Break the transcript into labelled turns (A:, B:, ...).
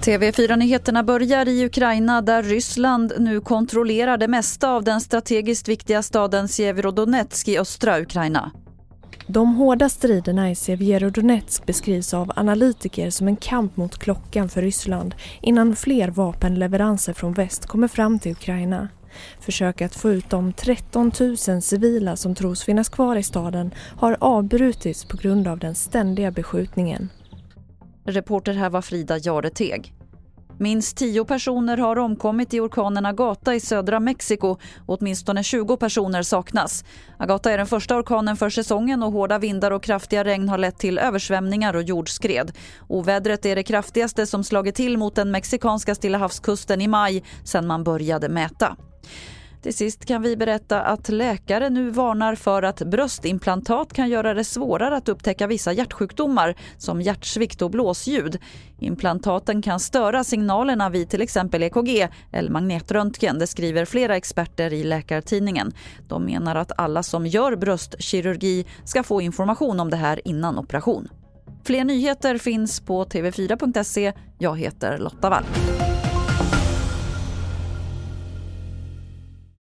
A: TV4-nyheterna börjar i Ukraina där Ryssland nu kontrollerar det mesta av den strategiskt viktiga staden Sjeverodonetsk i östra Ukraina.
B: De hårda striderna i Severodonetsk beskrivs av analytiker som en kamp mot klockan för Ryssland innan fler vapenleveranser från väst kommer fram till Ukraina. Försök att få ut de 13 000 civila som tros finnas kvar i staden har avbrutits på grund av den ständiga beskjutningen.
A: Reporter här var Frida Jareteg. Minst tio personer har omkommit i orkanen Agata i södra Mexiko. Åtminstone 20 personer saknas. Agata är den första orkanen för säsongen och hårda vindar och kraftiga regn har lett till översvämningar och jordskred. Ovädret är det kraftigaste som slagit till mot den mexikanska Stilla havskusten i maj sedan man började mäta. Till sist kan vi berätta att läkare nu varnar för att bröstimplantat kan göra det svårare att upptäcka vissa hjärtsjukdomar som hjärtsvikt och blåsljud. Implantaten kan störa signalerna vid till exempel EKG eller magnetröntgen, det skriver flera experter i Läkartidningen. De menar att alla som gör bröstkirurgi ska få information om det här innan operation. Fler nyheter finns på tv4.se. Jag heter Lotta Wall.